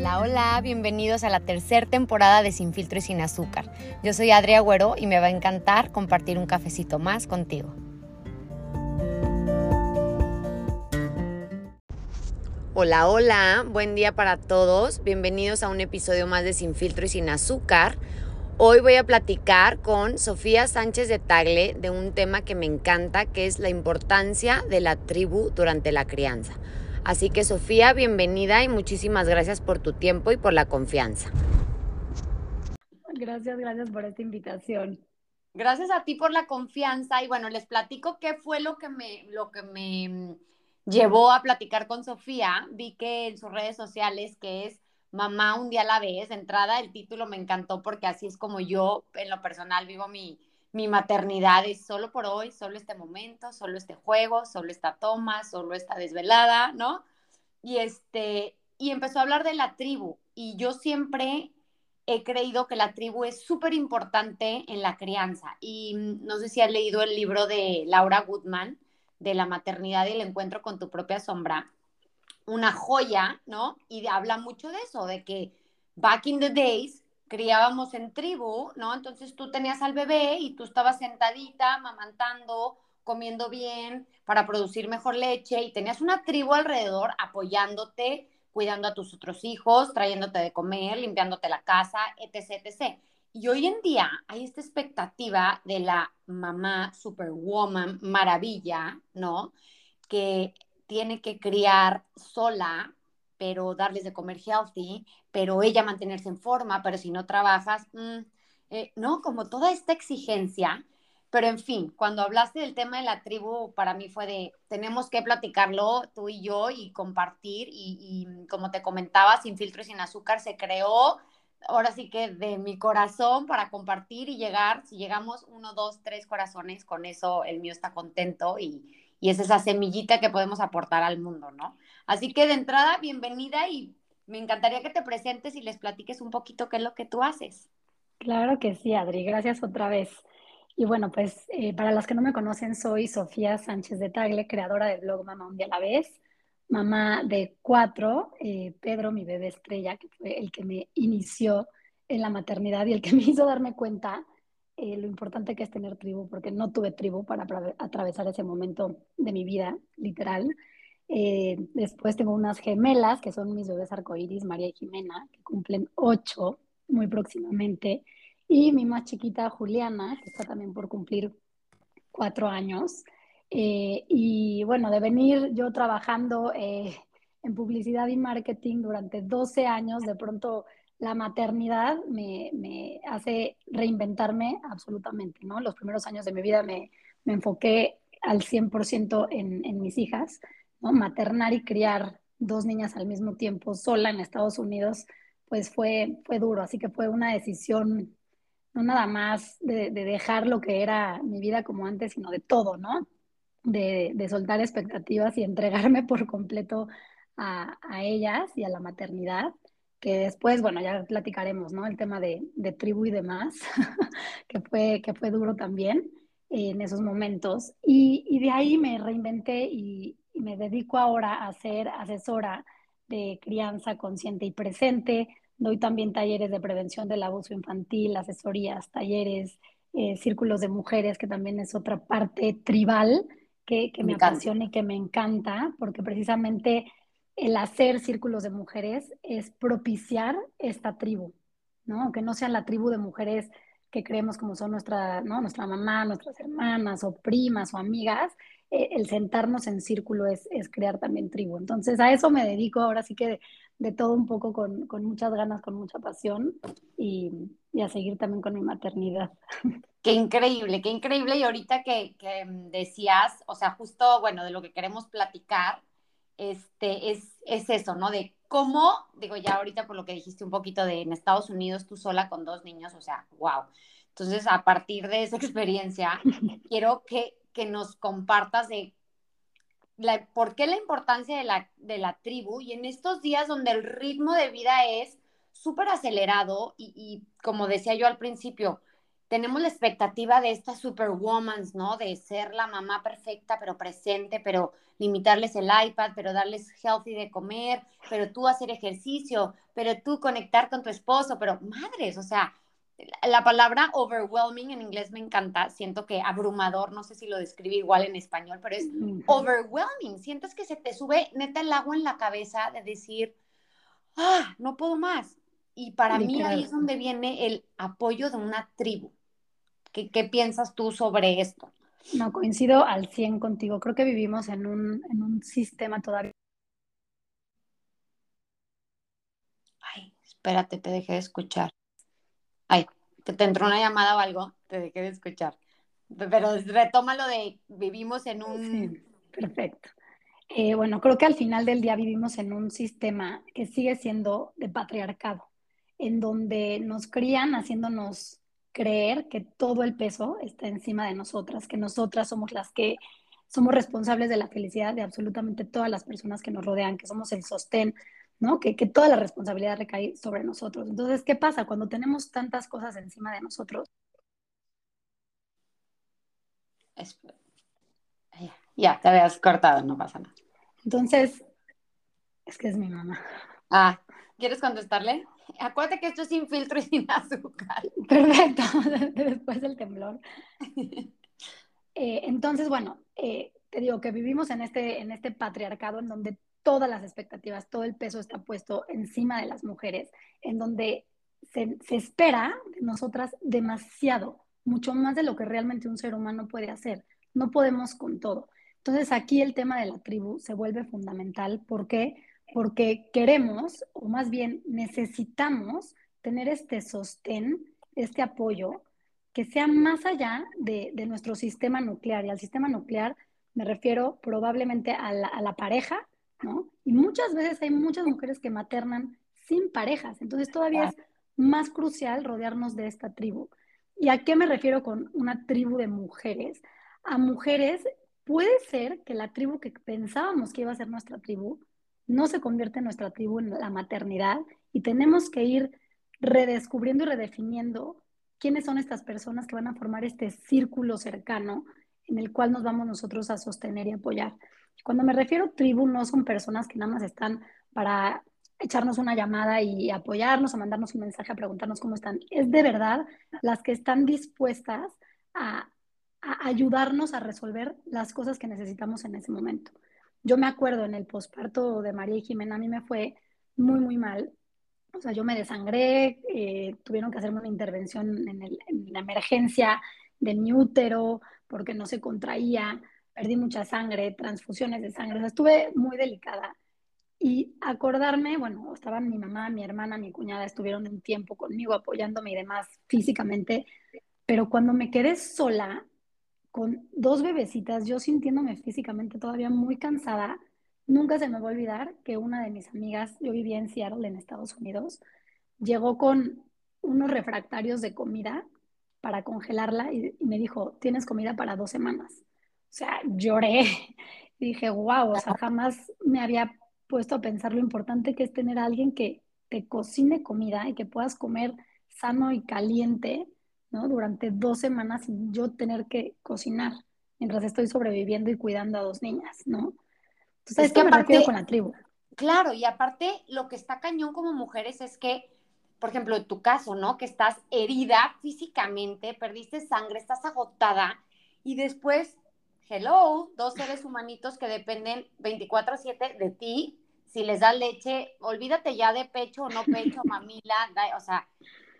Hola, hola, bienvenidos a la tercera temporada de Sin Filtro y Sin Azúcar. Yo soy Adria Agüero y me va a encantar compartir un cafecito más contigo. Hola, hola, buen día para todos. Bienvenidos a un episodio más de Sin Filtro y Sin Azúcar. Hoy voy a platicar con Sofía Sánchez de Tagle de un tema que me encanta, que es la importancia de la tribu durante la crianza. Así que Sofía, bienvenida y muchísimas gracias por tu tiempo y por la confianza. Gracias, gracias por esta invitación. Gracias a ti por la confianza y bueno, les platico qué fue lo que me, lo que me mm, llevó a platicar con Sofía. Vi que en sus redes sociales, que es Mamá un día a la vez, de entrada el título me encantó porque así es como yo en lo personal vivo mi, mi maternidad es solo por hoy, solo este momento, solo este juego, solo esta toma, solo esta desvelada, ¿no? Y este, y empezó a hablar de la tribu. Y yo siempre he creído que la tribu es súper importante en la crianza. Y mm, no sé si has leído el libro de Laura Goodman, de la maternidad y el encuentro con tu propia sombra. Una joya, ¿no? Y habla mucho de eso, de que back in the days criábamos en tribu, ¿no? Entonces tú tenías al bebé y tú estabas sentadita, mamantando, comiendo bien para producir mejor leche y tenías una tribu alrededor apoyándote, cuidando a tus otros hijos, trayéndote de comer, limpiándote la casa, etc, etc. Y hoy en día hay esta expectativa de la mamá superwoman maravilla, ¿no? Que tiene que criar sola, pero darles de comer healthy, pero ella mantenerse en forma, pero si no trabajas, mm, eh, ¿no? Como toda esta exigencia. Pero en fin, cuando hablaste del tema de la tribu, para mí fue de, tenemos que platicarlo tú y yo y compartir. Y, como te comentaba, sin filtro y sin azúcar se creó, ahora sí que de mi corazón para compartir y llegar, si llegamos uno, dos, tres corazones, con eso el mío está contento y, y es esa semillita que podemos aportar al mundo, ¿no? Así que de entrada, bienvenida y me encantaría que te presentes y les platiques un poquito qué es lo que tú haces. Claro que sí, Adri, gracias otra vez. Y bueno, pues eh, para las que no me conocen, soy Sofía Sánchez de Tagle, creadora del blog Mamá un día a la vez, mamá de cuatro, eh, Pedro, mi bebé estrella, que fue el que me inició en la maternidad y el que me hizo darme cuenta eh, lo importante que es tener tribu, porque no tuve tribu para atravesar ese momento de mi vida, literal. Eh, después tengo unas gemelas, que son mis bebés arcoíris, María y Jimena, que cumplen ocho muy próximamente. Y mi más chiquita, Juliana, que está también por cumplir cuatro años. Eh, y bueno, de venir yo trabajando en publicidad y marketing durante 12 años, de pronto la maternidad me, hace reinventarme absolutamente, ¿no? Los primeros años de mi vida me, enfoqué al 100% en, en mis hijas, ¿no? Maternar y criar dos niñas al mismo tiempo sola en Estados Unidos, pues fue, fue duro, así que fue una decisión no nada más de, dejar lo que era mi vida como antes, sino de todo, ¿no? De, soltar expectativas y entregarme por completo a, a ellas y a la maternidad que después, bueno, ya platicaremos, ¿no? El tema de, de tribu y demás, que, fue, que fue duro también en esos momentos. Y, y de ahí me reinventé y, me dedico ahora a ser asesora de crianza consciente y presente. Doy también talleres de prevención del abuso infantil, asesorías, talleres, eh, círculos de mujeres, que también es otra parte tribal que, que me, me apasiona y que me encanta, porque precisamente el hacer círculos de mujeres es propiciar esta tribu, ¿no? Que no sea la tribu de mujeres que creemos como son nuestra, ¿no? nuestra mamá, nuestras hermanas o primas o amigas, el sentarnos en círculo es, es, crear también tribu. Entonces a eso me dedico ahora sí que de, todo un poco con, con, muchas ganas, con mucha pasión y, y, a seguir también con mi maternidad. Qué increíble, qué increíble. Y ahorita que, que decías, o sea, justo, bueno, de lo que queremos platicar, este, es, es eso, ¿no? De cómo, digo ya ahorita por lo que dijiste un poquito de en Estados Unidos tú sola con dos niños, o sea, wow. Entonces, a partir de esa experiencia, quiero que, que nos compartas de la, por qué la importancia de la, de la tribu y en estos días donde el ritmo de vida es súper acelerado y, y, como decía yo al principio, tenemos la expectativa de estas superwoman, ¿no? De ser la mamá perfecta, pero presente, pero limitarles el iPad, pero darles healthy de comer, pero tú hacer ejercicio, pero tú conectar con tu esposo, pero madres, o sea, la palabra overwhelming en inglés me encanta, siento que abrumador, no sé si lo describe igual en español, pero es overwhelming, sientes que se te sube neta el agua en la cabeza de decir, ah, no puedo más. Y para mí ahí es donde viene el apoyo de una tribu. ¿Qué, piensas tú sobre esto? No, coincido al 100 contigo. Creo que vivimos en un, en un sistema todavía. Ay, espérate, te dejé de escuchar. Ay, te, entró una llamada o algo, te dejé de escuchar. Pero retoma lo de vivimos en un... perfecto. Eh, bueno, creo que al final del día vivimos en un sistema que sigue siendo de patriarcado, en donde nos crían haciéndonos creer que todo el peso está encima de nosotras, que nosotras somos las que somos responsables de la felicidad de absolutamente todas las personas que nos rodean, que somos el sostén, ¿no? Que, que toda la responsabilidad recae sobre nosotros. Entonces, ¿qué pasa cuando tenemos tantas cosas encima de nosotros? Ya, te habías cortado, no pasa nada. Entonces, es que es mi mamá. Ah, ¿quieres contestarle? Acuérdate que esto es sin filtro y sin azúcar. Perfecto, después del temblor. Eh, entonces, bueno, eh, te digo que vivimos en este, en este patriarcado en donde todas las expectativas, todo el peso está puesto encima de las mujeres, en donde se, se espera de nosotras demasiado, mucho más de lo que realmente un ser humano puede hacer. No podemos con todo. Entonces aquí el tema de la tribu se vuelve fundamental. ¿Por qué? porque queremos, o más bien necesitamos, tener este sostén, este apoyo, que sea más allá de, nuestro sistema nuclear. Y al sistema nuclear me refiero probablemente a la, pareja, ¿no? Y muchas veces hay muchas mujeres que maternan sin parejas. Entonces todavía es más crucial rodearnos de esta tribu. ¿Y a qué me refiero con una tribu de mujeres? A mujeres, puede ser que la tribu que pensábamos que iba a ser nuestra tribu, no se convierte en nuestra tribu en la maternidad y tenemos que ir redescubriendo y redefiniendo quiénes son estas personas que van a formar este círculo cercano en el cual nos vamos nosotros a sostener y apoyar. Cuando me refiero a tribu, no son personas que nada más están para echarnos una llamada y apoyarnos, a mandarnos un mensaje, a preguntarnos cómo están. Es de verdad las que están dispuestas a, a ayudarnos a resolver las cosas que necesitamos en ese momento. Yo me acuerdo en el posparto de María y Jimena, a mí me fue muy, muy mal. O sea, yo me desangré, eh, tuvieron que hacerme una intervención en, la emergencia de mi útero porque no se contraía, perdí mucha sangre, transfusiones de sangre, estuve muy delicada. Y acordarme, bueno, estaban mi mamá, mi hermana, mi cuñada, estuvieron un tiempo conmigo apoyándome y demás físicamente, pero cuando me quedé sola, con dos bebecitas, yo sintiéndome físicamente todavía muy cansada, nunca se me va a olvidar que una de mis amigas, yo vivía en Seattle, en Estados Unidos, llegó con unos refractarios de comida para congelarla y, me dijo, tienes comida para dos semanas. O sea, lloré y dije, wow, o sea, jamás me había puesto a pensar lo importante que es tener a alguien que te cocine comida y que puedas comer sano y caliente ¿no? Durante dos semanas sin yo tener que cocinar mientras estoy sobreviviendo y cuidando a dos niñas, ¿no? Entonces, es que aparte, con la tribu. Claro, y aparte lo que está cañón como mujeres es que, por ejemplo, en tu caso, ¿no? Que estás herida físicamente, perdiste sangre, estás agotada y después, hello, dos seres humanitos que dependen 24 a 7 de ti, si les das leche, olvídate ya de pecho o no pecho, mamila, o sea,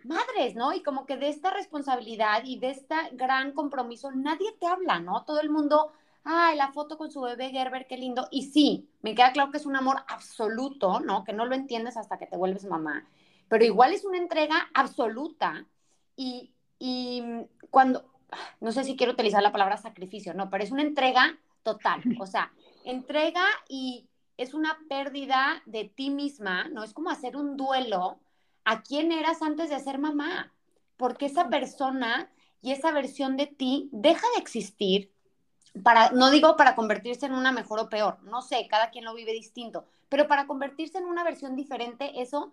madres, ¿no? Y como que de esta responsabilidad y de este gran compromiso nadie te habla, ¿no? Todo el mundo, ay, la foto con su bebé Gerber, qué lindo. Y sí, me queda claro que es un amor absoluto, ¿no? Que no lo entiendes hasta que te vuelves mamá. Pero igual es una entrega absoluta. Y, y cuando, no sé si quiero utilizar la palabra sacrificio, no, pero es una entrega total. O sea, entrega y es una pérdida de ti misma, ¿no? Es como hacer un duelo a quién eras antes de ser mamá, porque esa persona y esa versión de ti deja de existir para, no digo para convertirse en una mejor o peor, no sé, cada quien lo vive distinto, pero para convertirse en una versión diferente, eso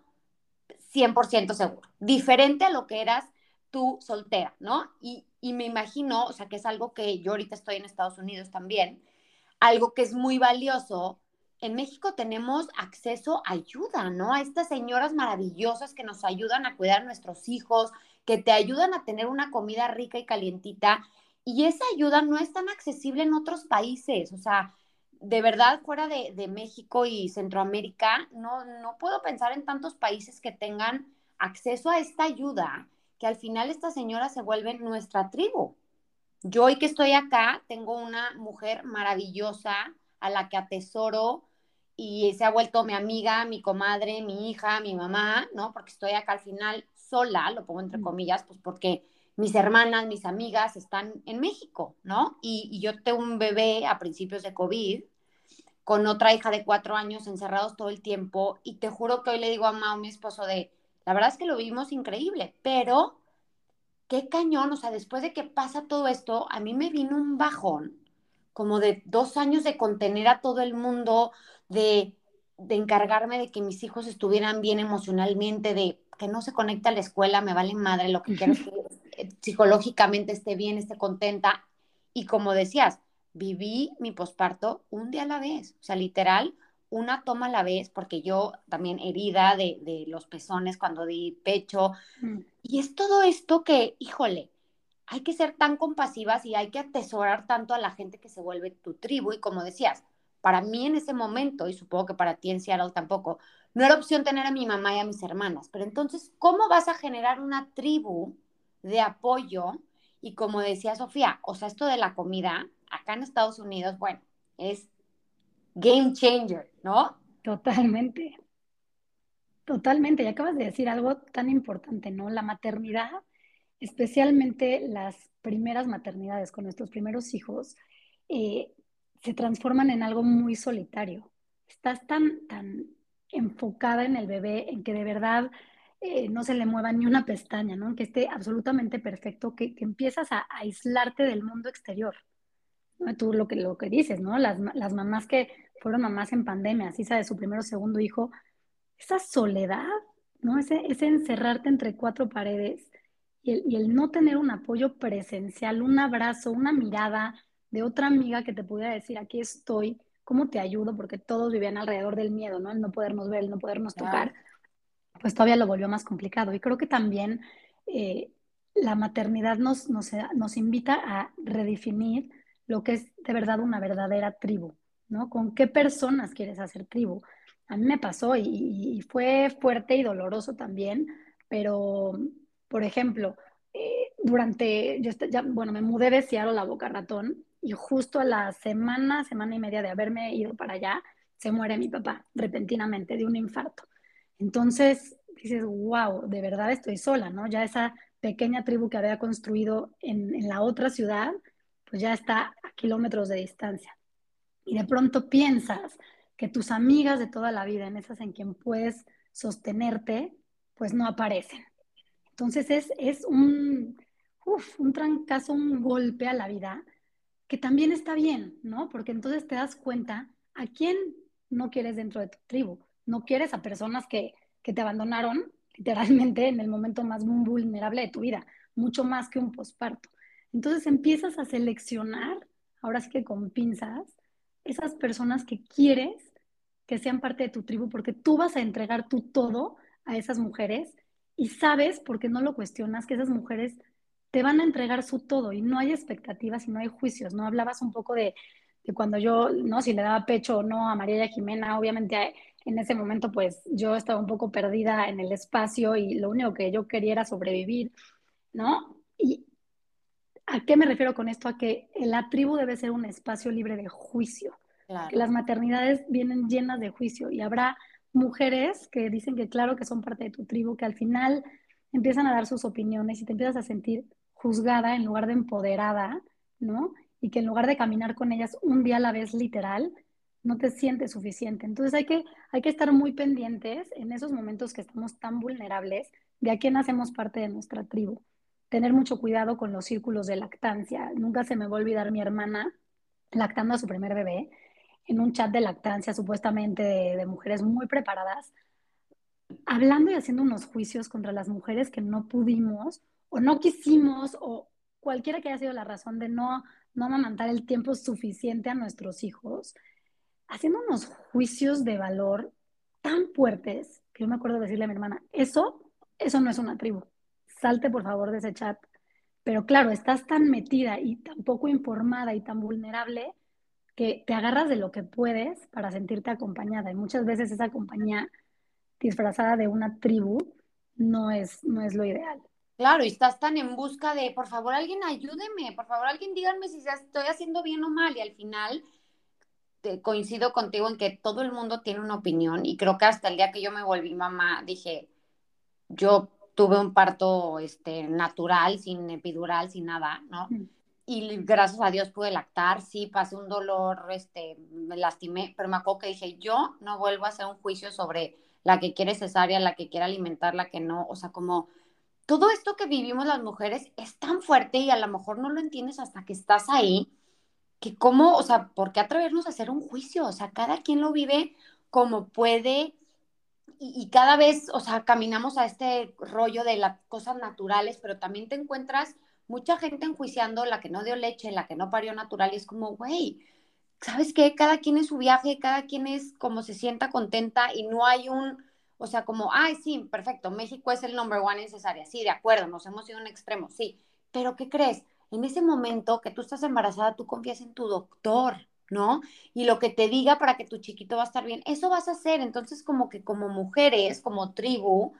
100% seguro, diferente a lo que eras tú soltera, ¿no? Y, y me imagino, o sea, que es algo que yo ahorita estoy en Estados Unidos también, algo que es muy valioso. En México tenemos acceso a ayuda, ¿no? A estas señoras maravillosas que nos ayudan a cuidar a nuestros hijos, que te ayudan a tener una comida rica y calientita. Y esa ayuda no es tan accesible en otros países. O sea, de verdad, fuera de, de México y Centroamérica, no, no puedo pensar en tantos países que tengan acceso a esta ayuda, que al final estas señoras se vuelven nuestra tribu. Yo hoy que estoy acá, tengo una mujer maravillosa a la que atesoro y se ha vuelto mi amiga, mi comadre, mi hija, mi mamá, ¿no? Porque estoy acá al final sola, lo pongo entre comillas, pues porque mis hermanas, mis amigas están en México, ¿no? Y, yo tengo un bebé a principios de COVID con otra hija de cuatro años encerrados todo el tiempo y te juro que hoy le digo a Mao, mi esposo, de, la verdad es que lo vimos increíble, pero qué cañón, o sea, después de que pasa todo esto, a mí me vino un bajón como de dos años de contener a todo el mundo, de, de encargarme de que mis hijos estuvieran bien emocionalmente, de que no se conecte a la escuela, me vale madre, lo que quiero psicológicamente esté bien, esté contenta. Y como decías, viví mi posparto un día a la vez, o sea, literal, una toma a la vez, porque yo también herida de, de los pezones cuando di pecho, mm. Y es todo esto que, híjole, hay que ser tan compasivas y hay que atesorar tanto a la gente que se vuelve tu tribu. Y como decías, para mí en ese momento, y supongo que para ti en Seattle tampoco, no era opción tener a mi mamá y a mis hermanas. Pero entonces, ¿cómo vas a generar una tribu de apoyo? Y como decía Sofía, o sea, esto de la comida, acá en Estados Unidos, bueno, es game changer, ¿no? Totalmente. Totalmente, y acabas de decir algo tan importante, ¿no? La maternidad, especialmente las primeras maternidades con nuestros primeros hijos, eh, se transforman en algo muy solitario. Estás tan, tan enfocada en el bebé, en que de verdad eh, no se le mueva ni una pestaña, ¿no? Que esté absolutamente perfecto, que, empiezas a, aislarte del mundo exterior. Tú lo que, lo que dices, ¿no? Las, las mamás que fueron mamás en pandemia, así sea de su primero o segundo hijo, esa soledad, ¿no? Ese, ese encerrarte entre cuatro paredes y el, no tener un apoyo presencial, un abrazo, una mirada de otra amiga que te pudiera decir, aquí estoy, ¿cómo te ayudo? Porque todos vivían alrededor del miedo, ¿no? El no podernos ver, el no podernos tocar, pues todavía lo volvió más complicado. Y creo que también eh, la maternidad nos, nos, invita a redefinir lo que es de verdad una verdadera tribu, ¿no? ¿Con qué personas quieres hacer tribu? a mí me pasó y, fue fuerte y doloroso también, pero, por ejemplo, eh, durante, yo bueno, me mudé de Seattle a Boca Ratón y justo a la semana, semana y media de haberme ido para allá, se muere mi papá repentinamente de un infarto. Entonces dices, wow, de verdad estoy sola, ¿no? Ya esa pequeña tribu que había construido en, en la otra ciudad, pues ya está a kilómetros de distancia. Y de pronto piensas, que tus amigas de toda la vida, en esas en quien puedes sostenerte, pues no aparecen. Entonces es, es un, uf, un trancazo, un golpe a la vida, que también está bien, ¿no? Porque entonces te das cuenta a quién no quieres dentro de tu tribu. No quieres a personas que, que te abandonaron literalmente en el momento más vulnerable de tu vida, mucho más que un posparto. Entonces empiezas a seleccionar, ahora sí que con pinzas, esas personas que quieres que sean parte de tu tribu, porque tú vas a entregar tu todo a esas mujeres y sabes, porque no lo cuestionas, que esas mujeres te van a entregar su todo y no hay expectativas y no hay juicios, ¿no? Hablabas un poco de, cuando yo, ¿no? Si le daba pecho o no a María Jimena, obviamente en ese momento pues yo estaba un poco perdida en el espacio y lo único que yo quería era sobrevivir, ¿no? Y ¿a qué me refiero con esto? A que la tribu debe ser un espacio libre de juicio que las maternidades vienen llenas de juicio y habrá mujeres que dicen que claro que son parte de tu tribu, que al final empiezan a dar sus opiniones y te empiezas a sentir juzgada en lugar de empoderada, ¿no? Y que en lugar de caminar con ellas un día a la vez literal, no te sientes suficiente. Entonces hay que, hay que estar muy pendientes en esos momentos que estamos tan vulnerables de a quién hacemos parte de nuestra tribu. Tener mucho cuidado con los círculos de lactancia. Nunca se me va a olvidar mi hermana lactando a su primer bebé en un chat de lactancia supuestamente de, mujeres muy preparadas, hablando y haciendo unos juicios contra las mujeres que no pudimos o no quisimos, o cualquiera que haya sido la razón de no, no amamantar el tiempo suficiente a nuestros hijos, haciendo unos juicios de valor tan fuertes que yo me acuerdo decirle a mi hermana, eso, eso no es una tribu. Salte por favor de ese chat. Pero claro, estás tan metida y tan poco informada y tan vulnerable que te agarras de lo que puedes para sentirte acompañada. Y muchas veces esa compañía disfrazada de una tribu no es, no es lo ideal. Claro, y estás tan en busca de, por favor, alguien ayúdeme, por favor, alguien díganme si estoy haciendo bien o mal. Y al final te, coincido contigo en que todo el mundo tiene una opinión. Y creo que hasta el día que yo me volví mamá, dije, yo tuve un parto este, natural, sin epidural, sin nada, ¿no? Mm y gracias a Dios pude lactar, sí, pasé un dolor, este, me lastimé, pero me acuerdo que dije, yo no vuelvo a hacer un juicio sobre la que quiere cesárea, la que quiere alimentar, la que no, o sea, como todo esto que vivimos las mujeres es tan fuerte y a lo mejor no lo entiendes hasta que estás ahí, que cómo, o sea, ¿por qué atrevernos a hacer un juicio? O sea, cada quien lo vive como puede y, cada vez, o sea, caminamos a este rollo de las cosas naturales, pero también te encuentras mucha gente enjuiciando la que no dio leche, la que no parió natural, y es como, güey, ¿sabes qué? Cada quien es su viaje, cada quien es como se sienta contenta y no hay un, o sea, como, ay, sí, perfecto, México es el number one en sí, de acuerdo, nos hemos ido a un extremo, sí, pero ¿qué crees? En ese momento que tú estás embarazada, tú confías en tu doctor, ¿no? Y lo que te diga para que tu chiquito va a estar bien, eso vas a hacer. Entonces, como que como mujeres, como tribu,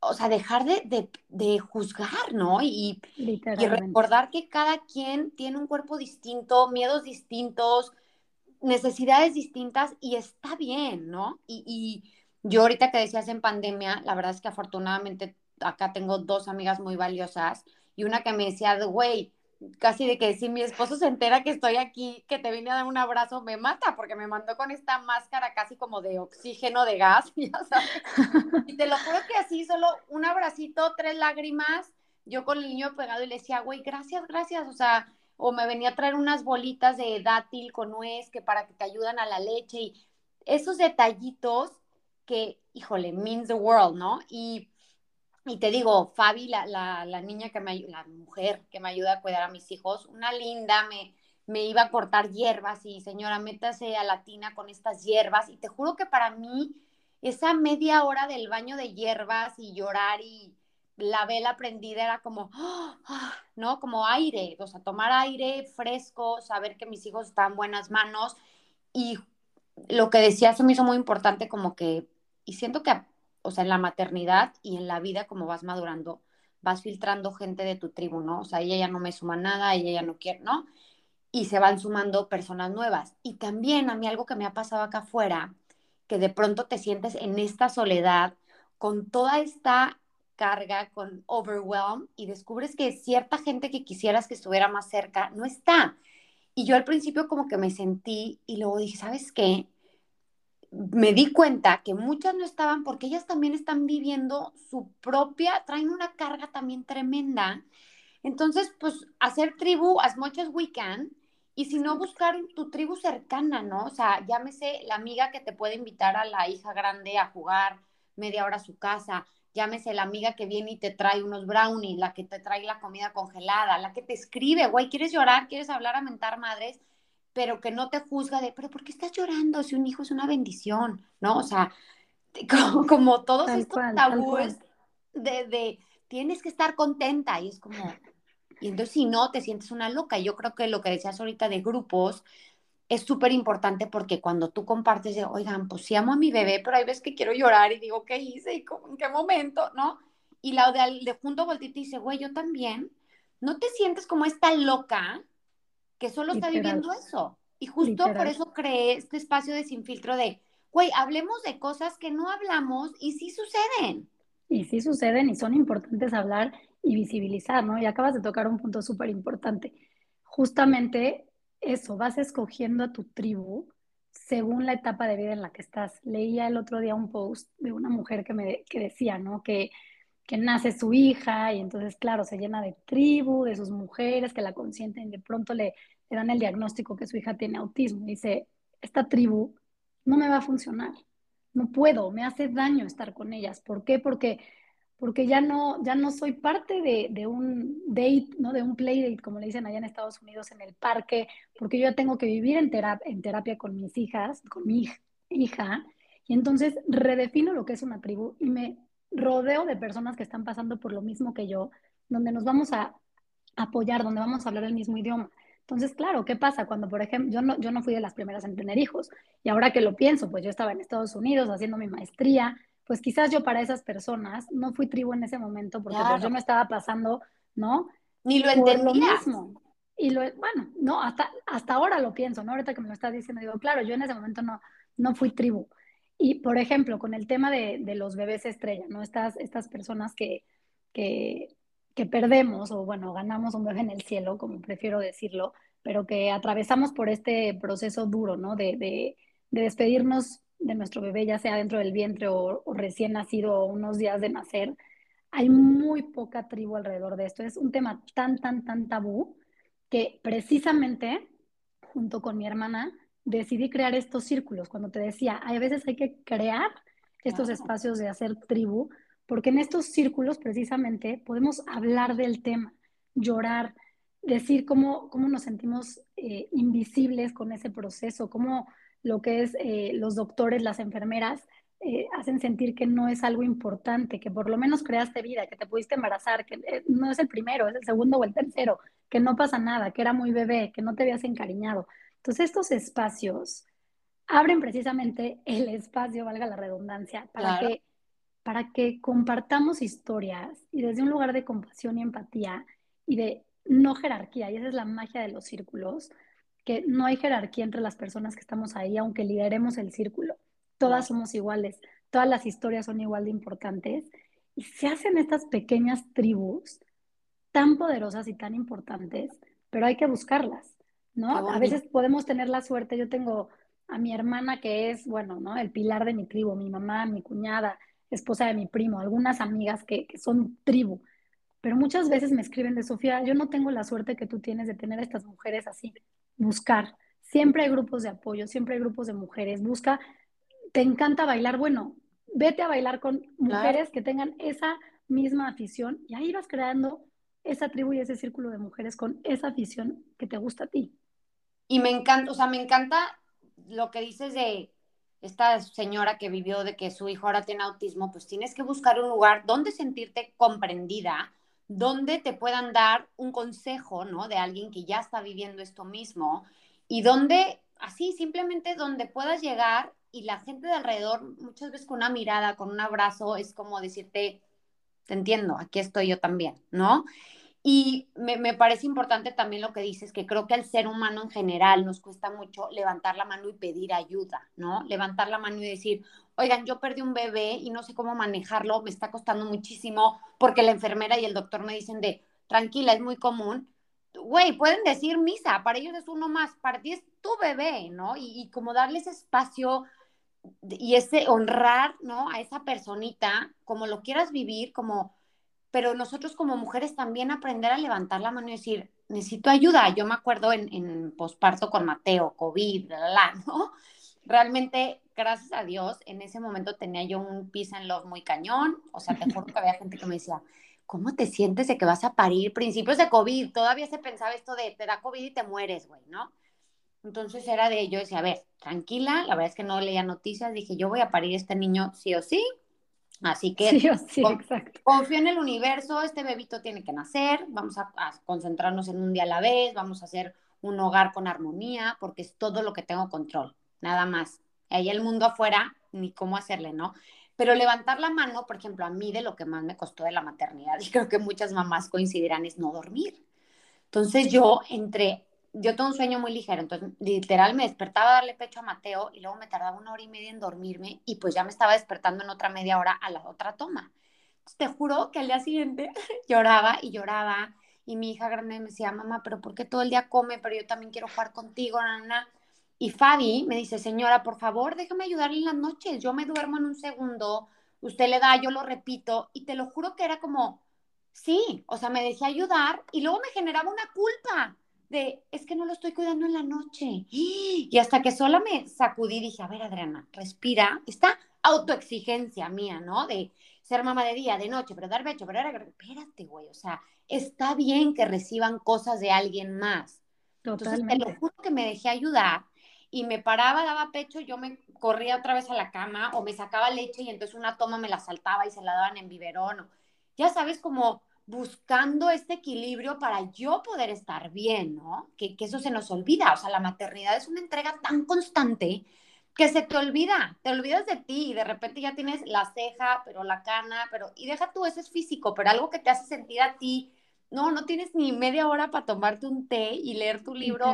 o sea, dejar de, juzgar, ¿no? Y, y, recordar que cada quien tiene un cuerpo distinto, miedos distintos, necesidades distintas y está bien, ¿no? Y, y, yo ahorita que decías en pandemia, la verdad es que afortunadamente acá tengo dos amigas muy valiosas y una que me decía, güey, casi de que si mi esposo se entera que estoy aquí, que te vine a dar un abrazo, me mata, porque me mandó con esta máscara casi como de oxígeno de gas, ya sabes. Y te lo juro que así, solo un abracito, tres lágrimas, yo con el niño pegado y le decía, güey, gracias, gracias, o sea, o me venía a traer unas bolitas de dátil con nuez que para que te ayudan a la leche y esos detallitos que, híjole, means the world, ¿no? Y y te digo, Fabi, la, la, niña que me la mujer que me ayuda a cuidar a mis hijos, una linda, me, me iba a cortar hierbas y señora, métase a la tina con estas hierbas. Y te juro que para mí, esa media hora del baño de hierbas y llorar y la vela prendida era como, ¡ah! ¿no? Como aire, o sea, tomar aire fresco, saber que mis hijos están en buenas manos. Y lo que decía, se me hizo muy importante, como que, y siento que o sea, en la maternidad y en la vida como vas madurando, vas filtrando gente de tu tribu, ¿no? O sea, ella ya no me suma nada, ella ya no quiere, ¿no? Y se van sumando personas nuevas. Y también a mí algo que me ha pasado acá afuera, que de pronto te sientes en esta soledad, con toda esta carga, con overwhelm, y descubres que cierta gente que quisieras que estuviera más cerca no está. Y yo al principio como que me sentí y luego dije, ¿sabes qué? Me di cuenta que muchas no estaban porque ellas también están viviendo su propia, traen una carga también tremenda. Entonces, pues hacer tribu as much as we can y si no buscar tu tribu cercana, ¿no? O sea, llámese la amiga que te puede invitar a la hija grande a jugar media hora a su casa, llámese la amiga que viene y te trae unos brownies, la que te trae la comida congelada, la que te escribe, güey, ¿quieres llorar? ¿Quieres hablar a mentar madres? Pero que no te juzga de, pero ¿por qué estás llorando si un hijo es una bendición? ¿No? O sea, como, todos estos tabúes de, de, tienes que estar contenta y es como, y entonces si no, te sientes una loca. Yo creo que lo que decías ahorita de grupos es súper importante porque cuando tú compartes de, oigan, pues sí amo a mi bebé, pero hay veces que quiero llorar y digo, ¿qué hice? ¿Y en qué momento? ¿No? Y la de, de junto te dice, güey, yo también. ¿No te sientes como esta loca que solo está viviendo eso. Y justo por eso creé este espacio de sin filtro de, güey, hablemos de cosas que no hablamos y sí suceden. Y sí suceden y son importantes hablar y visibilizar, ¿no? Y acabas de tocar un punto súper importante. Justamente eso, vas escogiendo a tu tribu según la etapa de vida en la que estás. Leía el otro día un post de una mujer que me que decía, ¿no? Que que nace su hija y entonces, claro, se llena de tribu, de sus mujeres que la consienten y de pronto le, le dan el diagnóstico que su hija tiene autismo. Y dice, esta tribu no me va a funcionar, no puedo, me hace daño estar con ellas. ¿Por qué? Porque porque ya no, ya no soy parte de, de, un date, ¿no? De un play date, como le dicen allá en Estados Unidos, en el parque, porque yo ya tengo que vivir en, terapia, en terapia con mis hijas, con mi hija, y entonces redefino lo que es una tribu y me rodeo de personas que están pasando por lo mismo que yo, donde nos vamos a apoyar, donde vamos a hablar el mismo idioma. Entonces, claro, ¿qué pasa cuando, por ejemplo, yo no, yo no fui de las primeras en tener hijos y ahora que lo pienso, pues yo estaba en Estados Unidos haciendo mi maestría, pues quizás yo para esas personas no fui tribu en ese momento porque pues, yo no estaba pasando, ¿no? Ni lo entendía. Lo mismo. Y lo, bueno, no, hasta, hasta ahora lo pienso, ¿no? Ahorita que me lo estás diciendo, digo, claro, yo en ese momento no, no fui tribu. Y, por ejemplo, con el tema de, de los bebés estrella, ¿no? Estas, estas personas que, que, perdemos o bueno, ganamos un bebé en el cielo, como prefiero decirlo, pero que atravesamos por este proceso duro, ¿no? De, de, despedirnos de nuestro bebé, ya sea dentro del vientre o, recién nacido o unos días de nacer. Hay muy poca tribu alrededor de esto. Es un tema tan, tan, tan tabú que precisamente junto con mi hermana decidí crear estos círculos. Cuando te decía, a veces hay que crear estos espacios de hacer tribu porque en estos círculos precisamente podemos hablar del tema, llorar, decir cómo, cómo nos sentimos eh, invisibles con ese proceso, cómo lo que es eh, los doctores, las enfermeras, eh, hacen sentir que no es algo importante, que por lo menos creaste vida, que te pudiste embarazar, que no es el primero, es el segundo o el tercero, que no pasa nada, que era muy bebé, que no te habías encariñado. Entonces estos espacios abren precisamente el espacio, valga la redundancia, para que para que compartamos historias y desde un lugar de compasión y empatía y de no jerarquía, y esa es la magia de los círculos, que no hay jerarquía entre las personas que estamos ahí, aunque lideremos el círculo. Todas somos iguales, todas las historias son igual de importantes y se hacen estas pequeñas tribus tan poderosas y tan importantes, pero hay que buscarlas, ¿no? A veces podemos tener la suerte, yo tengo a mi hermana que es, bueno, ¿no? El pilar de mi tribu, mi mamá, mi cuñada, esposa de mi primo, algunas amigas que, son tribu, pero muchas veces me escriben de Sofía, yo no tengo la suerte que tú tienes de tener a estas mujeres así, buscar. Siempre hay grupos de apoyo, siempre hay grupos de mujeres, busca, te encanta bailar, bueno, vete a bailar con mujeres que tengan esa misma afición y ahí vas creando esa tribu y ese círculo de mujeres con esa afición que te gusta a ti. Y me encanta, o sea, me encanta lo que dices de esta señora que vivió de que su hijo ahora tiene autismo, pues tienes que buscar un lugar donde sentirte comprendida, donde te puedan dar un consejo, ¿no? De alguien que ya está viviendo esto mismo y donde, así, simplemente donde puedas llegar y la gente de alrededor, muchas veces con una mirada, con un abrazo, es como decirte, te entiendo, aquí estoy yo también, ¿no? Y me, parece importante también lo que dices, que creo que al ser humano en general nos cuesta mucho levantar la mano y pedir ayuda, ¿no? Levantar la mano y decir, oigan, yo perdí un bebé y no sé cómo manejarlo, me está costando muchísimo porque la enfermera y el doctor me dicen de, tranquila, es muy común. Güey, pueden decir misa, para ellos es uno más, para ti es tu bebé, ¿no? Y, y como darle ese espacio y ese honrar, ¿no? A esa personita, como lo quieras vivir, como pero nosotros como mujeres también aprender a levantar la mano y decir, necesito ayuda. Yo me acuerdo en, en posparto con Mateo, COVID, bla, ¿no? Realmente, gracias a Dios, en ese momento tenía yo un peace and love muy cañón. O sea, te juro que había gente que me decía, ¿cómo te sientes de que vas a parir? Principios de COVID, todavía se pensaba esto de te da COVID y te mueres, güey, ¿no? Entonces era de, yo decía, a ver, tranquila, la verdad es que no leía noticias, dije, yo voy a parir este niño sí o sí, Así que sí, confío en el universo, este bebito tiene que nacer, vamos a, concentrarnos en un día a la vez, vamos a hacer un hogar con armonía, porque es todo lo que tengo control, nada más. Ahí el mundo afuera, ni cómo hacerle, ¿no? Pero levantar la mano, por ejemplo, a mí de lo que más me costó de la maternidad, y creo que muchas mamás coincidirán, es no dormir. Entonces yo entre yo tengo un sueño muy ligero, entonces literal me despertaba a darle pecho a Mateo y luego me tardaba una hora y media en dormirme y pues ya me estaba despertando en otra media hora a la otra toma. te juro que al día siguiente lloraba y lloraba y mi hija grande me decía, mamá, pero ¿por qué todo el día come? Pero yo también quiero jugar contigo, nana. Y Fabi me dice, señora, por favor, déjame ayudarle en las noches, yo me duermo en un segundo, usted le da, yo lo repito y te lo juro que era como, sí, o sea, me dejé ayudar y luego me generaba una culpa de, es que no lo estoy cuidando en la noche. Y hasta que sola me sacudí, dije, a ver, Adriana, respira, esta autoexigencia mía, ¿no? De, ser mamá de día, de noche, pero dar pecho, pero espérate, güey, o sea, está bien que reciban cosas de alguien más. Entonces, te lo juro que me dejé ayudar y me paraba, daba pecho, yo me corría otra vez a la cama o me sacaba leche y entonces una toma me la saltaba y se la daban en biberón. ya sabes, como buscando este equilibrio para yo poder estar bien, ¿no? Que, que eso se nos olvida. O sea, la maternidad es una entrega tan constante que se te olvida, te olvidas de ti y de repente ya tienes la ceja, pero la cana, pero, y deja tú, eso es físico, pero algo que te hace sentir a ti, no, no tienes ni media hora para tomarte un té y leer tu libro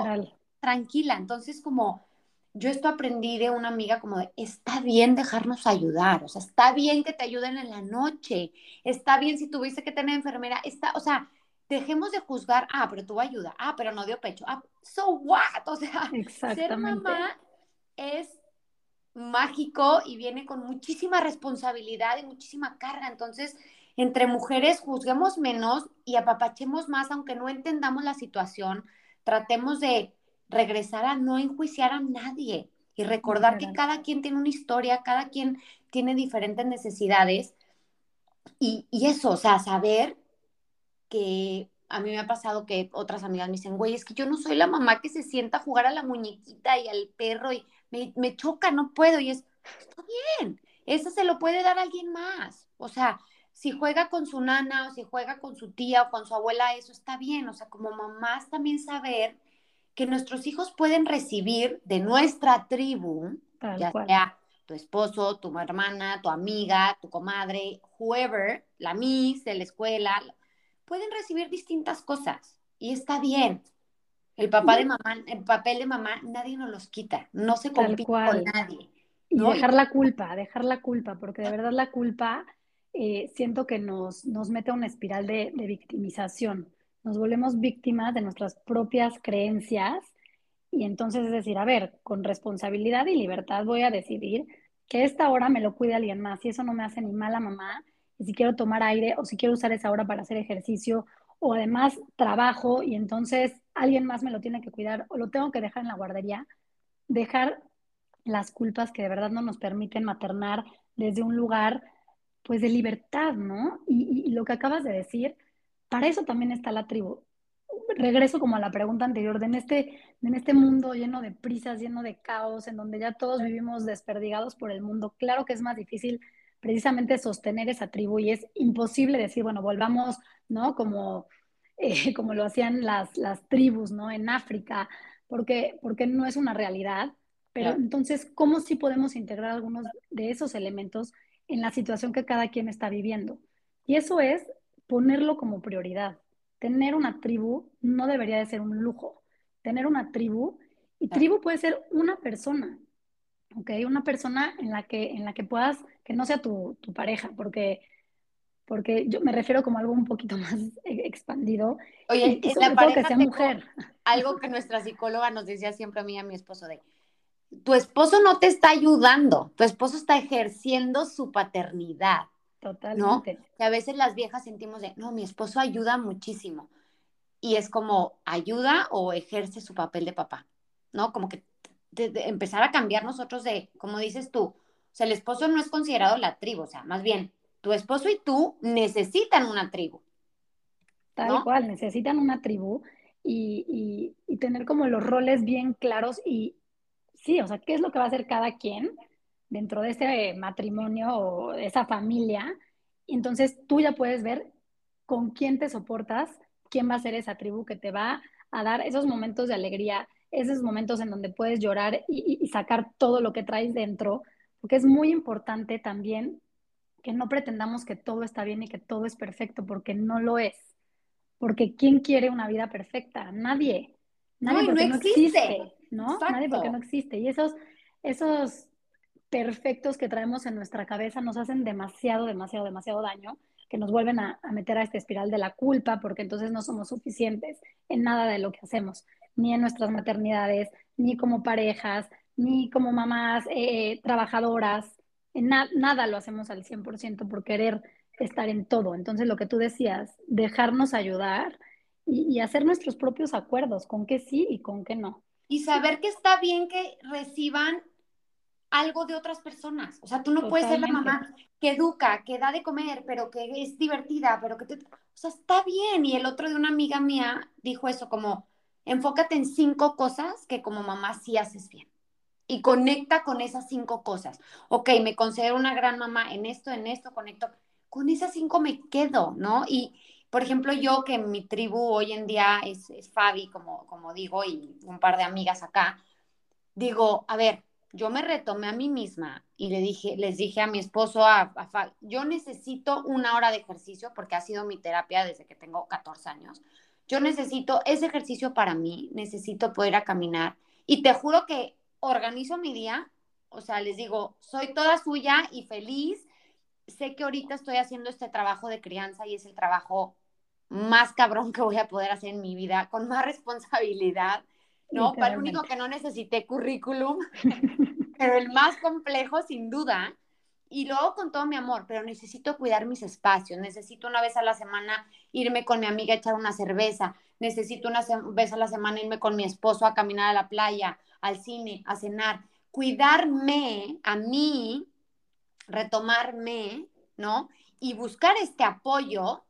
tranquila. Entonces, como yo esto aprendí de una amiga como de, está bien dejarnos ayudar, o sea, está bien que te ayuden en la noche, está bien si tuviste que tener enfermera, está, o sea, dejemos de juzgar, ah, pero tuvo ayuda, ah, pero no dio pecho, ah, so what, o sea, ser mamá es mágico y viene con muchísima responsabilidad y muchísima carga, entonces, entre mujeres juzguemos menos y apapachemos más, aunque no entendamos la situación, tratemos de regresar a no enjuiciar a nadie y recordar que cada quien tiene una historia, cada quien tiene diferentes necesidades. Y, eso, o sea, saber que a mí me ha pasado que otras amigas me dicen, güey, es que yo no soy la mamá que se sienta a jugar a la muñequita y al perro y me, me choca, no puedo. Y es, está bien, eso se lo puede dar a alguien más. O sea, si juega con su nana o si juega con su tía o con su abuela, eso está bien. O sea, como mamás también saber que nuestros hijos pueden recibir de nuestra tribu, ya sea tu esposo, tu hermana, tu amiga, tu comadre, whoever, la miss de la escuela, pueden recibir distintas cosas y está bien. El papá de mamá, el papel de mamá, nadie nos los quita, no se compite con nadie. Y dejar la culpa, dejar la culpa, porque de verdad la culpa eh, siento que nos, nos mete a una espiral de victimización nos volvemos víctimas de nuestras propias creencias y entonces es decir, a ver, con responsabilidad y libertad voy a decidir que esta hora me lo cuide alguien más y eso no me hace ni mala mamá y si quiero tomar aire o si quiero usar esa hora para hacer ejercicio o además trabajo y entonces alguien más me lo tiene que cuidar o lo tengo que dejar en la guardería, dejar las culpas que de verdad no nos permiten maternar desde un lugar pues de libertad, ¿no? Y, y lo que acabas de decir, para eso también está la tribu. Regreso como a la pregunta anterior, de en este, en este mundo lleno de prisas, lleno de caos, en donde ya todos vivimos desperdigados por el mundo, claro que es más difícil precisamente sostener esa tribu y es imposible decir, bueno, volvamos, ¿no? Como, eh, como lo hacían las, las tribus, ¿no? En África, porque, porque no es una realidad. Pero entonces, ¿cómo sí podemos integrar algunos de esos elementos en la situación que cada quien está viviendo? Y eso es ponerlo como prioridad. Tener una tribu no debería de ser un lujo. Tener una tribu, y tribu puede ser una persona, ¿ok? Una persona en la que, en la que puedas, que no sea tu, pareja, porque, porque yo me refiero como algo un poquito más expandido. Oye, y, la pareja que sea mujer. Algo que nuestra psicóloga nos decía siempre a mí y a mi esposo de, tu esposo no te está ayudando, tu esposo está ejerciendo su paternidad. Totalmente. ¿no? a veces las viejas sentimos de, no, mi esposo ayuda muchísimo. Y es como, ayuda o ejerce su papel de papá, ¿no? Como que empezar a cambiar nosotros de, como dices tú, o sea, el esposo no es considerado la tribu, o sea, más bien, tu esposo y tú necesitan una tribu. Tal cual, necesitan una tribu y, y tener como los roles bien claros y sí, o sea, ¿qué es lo que va a hacer cada quien? Dentro de ese matrimonio o de esa familia. Y entonces tú ya puedes ver con quién te soportas, quién va a ser esa tribu que te va a dar esos momentos de alegría, esos momentos en donde puedes llorar y, sacar todo lo que traes dentro, porque es muy importante también que no pretendamos que todo está bien y que todo es perfecto, porque no lo es. Porque ¿quién quiere una vida perfecta? Nadie. Nadie porque no existe, ¿no? Nadie porque no existe. Y esos, esos perfectos que traemos en nuestra cabeza nos hacen demasiado, demasiado, demasiado daño, que nos vuelven a, meter a esta espiral de la culpa, porque entonces no somos suficientes en nada de lo que hacemos, ni en nuestras maternidades, ni como parejas, ni como mamás eh, trabajadoras, en nada lo hacemos al 100% por querer estar en todo. Entonces, lo que tú decías, dejarnos ayudar y, y hacer nuestros propios acuerdos con qué sí y con qué no. Y saber que está bien que reciban algo de otras personas. O sea, tú no puedes ser la mamá que educa, que da de comer, pero que es divertida, pero que te... O sea, está bien. Y el otro de una amiga mía dijo eso, como, enfócate en cinco cosas que como mamá sí haces bien. Y conecta con esas cinco cosas. Ok, me considero una gran mamá en esto, en esto, conecto. Con esas cinco me quedo, ¿no? Y, por ejemplo, yo que mi tribu hoy en día es, es Fabi, como, como digo, y un par de amigas acá, digo, a ver, yo me retomé a mí misma y le dije, les dije a mi esposo, a, yo necesito una hora de ejercicio porque ha sido mi terapia desde que tengo 14 años. Yo necesito ese ejercicio para mí, necesito poder a caminar y te juro que organizo mi día, o sea, les digo, soy toda suya y feliz. Sé que ahorita estoy haciendo este trabajo de crianza y es el trabajo más cabrón que voy a poder hacer en mi vida, con más responsabilidad ¿no? Para el único que no necesité currículum, pero el más complejo sin duda. Y luego con todo mi amor, pero necesito cuidar mis espacios, necesito una vez a la semana irme con mi amiga a echar una cerveza, necesito una vez a la semana irme con mi esposo a caminar a la playa, al cine, a cenar, cuidarme a mí, retomarme, ¿no? Y buscar este apoyo.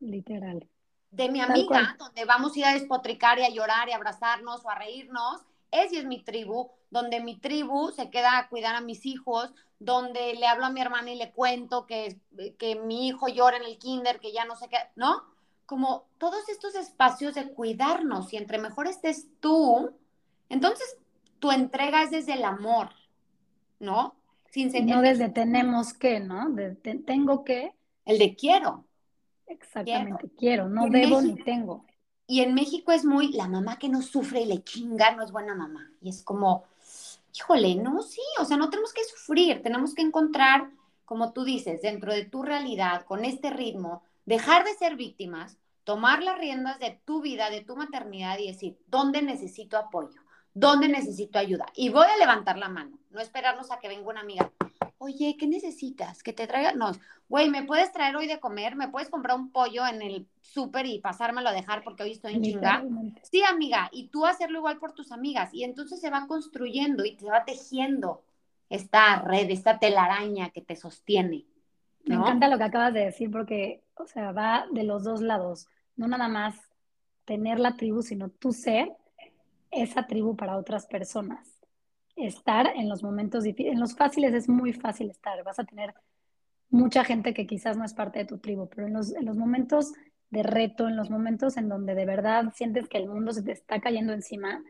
Literal de mi amiga, donde vamos a ir a despotricar y a llorar y a abrazarnos o a reírnos. Esa es mi tribu, donde mi tribu se queda a cuidar a mis hijos, donde le hablo a mi hermana y le cuento que, que mi hijo llora en el kinder, que ya no sé qué, ¿no? Como todos estos espacios de cuidarnos y entre mejor estés tú, entonces tu entrega es desde el amor, ¿no? Sin no desde tenemos que, ¿no? De, tengo que. El de quiero. Exactamente, quiero, no debo ni tengo. Y en México es muy, la mamá que no sufre y le chinga no es buena mamá. Y es como, híjole, no, sí, o sea, no tenemos que sufrir, tenemos que encontrar, como tú dices, dentro de tu realidad, con este ritmo, dejar de ser víctimas, tomar las riendas de tu vida, de tu maternidad y decir, ¿dónde necesito apoyo? ¿Dónde necesito ayuda? Y voy a levantar la mano, no esperarnos a que venga una amiga oye, ¿qué necesitas? Que te traiga, no, güey, ¿me puedes traer hoy de comer? ¿Me puedes comprar un pollo en el súper y pasármelo a dejar porque hoy estoy en chinga? Sí, amiga, y tú hacerlo igual por tus amigas. Y entonces se va construyendo y se va tejiendo esta red, esta telaraña que te sostiene. Me encanta lo que acabas de decir porque, o sea, va de los dos lados. No nada más tener la tribu, sino tú ser esa tribu para otras personas estar en los momentos difíciles. En los fáciles es muy fácil estar. Vas a tener mucha gente que quizás no es parte de tu tribu, pero en los, en los momentos de reto, en los momentos en donde de verdad sientes que el mundo se te está cayendo encima,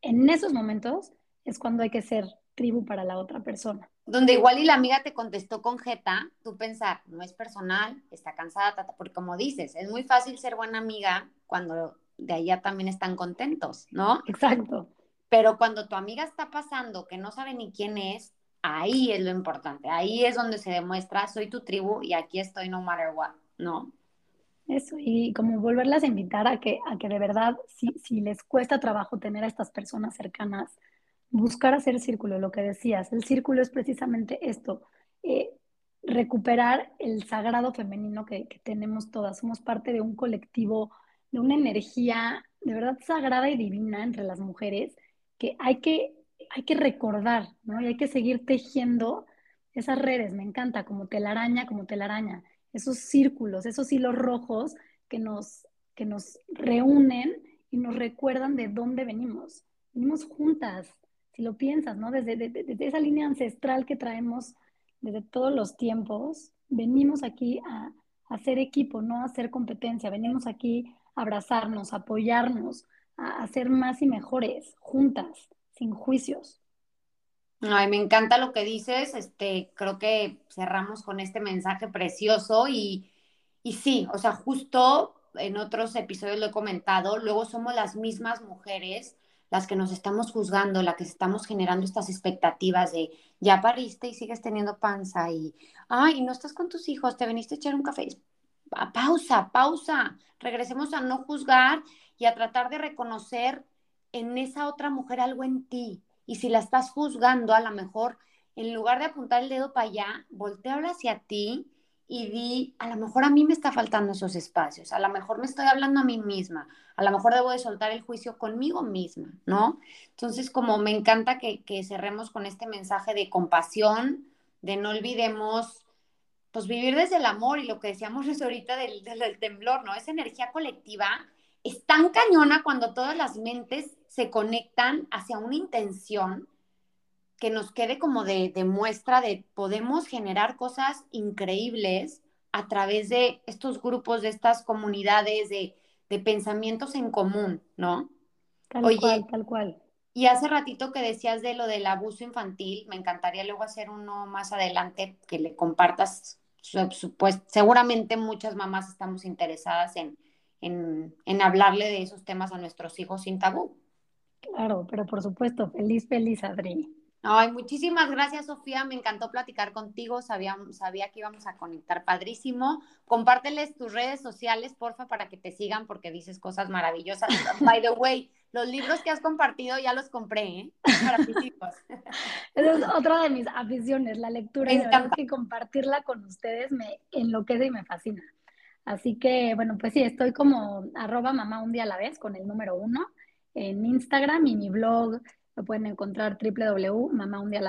en esos momentos es cuando hay que ser tribu para la otra persona. Donde igual y la amiga te contestó con jeta, tú pensar, no es personal, está cansada, tata, porque como dices, es muy fácil ser buena amiga cuando de allá también están contentos, ¿no? Exacto. Pero cuando tu amiga está pasando, que no sabe ni quién es, ahí es lo importante. Ahí es donde se demuestra, soy tu tribu y aquí estoy no matter what, ¿no? Eso, y como volverlas a invitar a que, a que de verdad, si, si les cuesta trabajo tener a estas personas cercanas, buscar hacer círculo, lo que decías. El círculo es precisamente esto, eh, recuperar el sagrado femenino que, que tenemos todas. Somos parte de un colectivo, de una energía de verdad sagrada y divina entre las mujeres que hay que, hay que recordar, ¿no? Y hay que seguir tejiendo esas redes, me encanta, como telaraña, como telaraña, esos círculos, esos hilos rojos que nos, que nos reúnen y nos recuerdan de dónde venimos. Venimos juntas, si lo piensas, ¿no? Desde, esa línea ancestral que traemos desde todos los tiempos, venimos aquí a hacer equipo, no a hacer competencia, venimos aquí a abrazarnos, a apoyarnos, a, ser más y mejores, juntas, sin juicios. Ay, me encanta lo que dices. Este, creo que cerramos con este mensaje precioso y, y sí, o sea, justo en otros episodios lo he comentado, luego somos las mismas mujeres las que nos estamos juzgando, las que estamos generando estas expectativas de ya pariste y sigues teniendo panza y, ay, no estás con tus hijos, te veniste a echar un café. Pausa, pausa. Regresemos a no juzgar y a tratar de reconocer en esa otra mujer algo en ti. Y si la estás juzgando, a lo mejor, en lugar de apuntar el dedo para allá, volteala hacia ti y di, a lo mejor a mí me está faltando esos espacios, a lo mejor me estoy hablando a mí misma, a lo mejor debo de soltar el juicio conmigo misma, ¿no? Entonces, como me encanta que, cerremos con este mensaje de compasión, de no olvidemos, pues vivir desde el amor y lo que decíamos ahorita del, del temblor, ¿no? Esa energía colectiva es tan cañona cuando todas las mentes se conectan hacia una intención que nos quede como de, muestra de podemos generar cosas increíbles a través de estos grupos, de estas comunidades, de, pensamientos en común, ¿no? Tal cual, tal cual. Y hace ratito que decías de lo del abuso infantil, me encantaría luego hacer uno más adelante que le compartas, seguramente muchas mamás estamos interesadas en, en, en hablarle de esos temas a nuestros hijos sin tabú. Claro, pero por supuesto, feliz, feliz, Adri. Ay, muchísimas gracias, Sofía. Me encantó platicar contigo. Sabía, sabía que íbamos a conectar padrísimo. Compárteles tus redes sociales, porfa, para que te sigan, porque dices cosas maravillosas. By the way, los libros que has compartido ya los compré, ¿eh? Para mis hijos. Esa es otra de mis aficiones, la lectura. y que compartirla con ustedes me enloquece y me fascina. Así que, bueno, pues sí, estoy como arroba mamá un día a la vez con el número uno en Instagram y mi blog lo pueden encontrar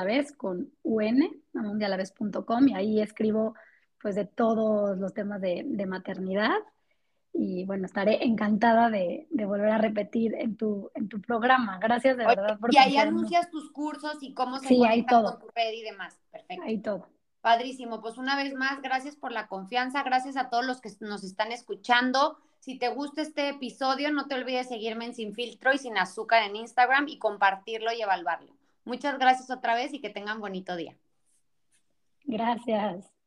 vez con un, mamaundialavez.com y ahí escribo pues de todos los temas de, maternidad y bueno, estaré encantada de, volver a repetir en tu, en tu programa. Gracias de verdad por Y ahí anuncias tus cursos y cómo se sí, todo. con tu red y demás. Perfecto. Ahí todo. Padrísimo. Pues una vez más, gracias por la confianza, gracias a todos los que nos están escuchando. Si te gusta este episodio, no te olvides seguirme en Sin Filtro y Sin Azúcar en Instagram y compartirlo y evaluarlo. Muchas gracias otra vez y que tengan bonito día. Gracias.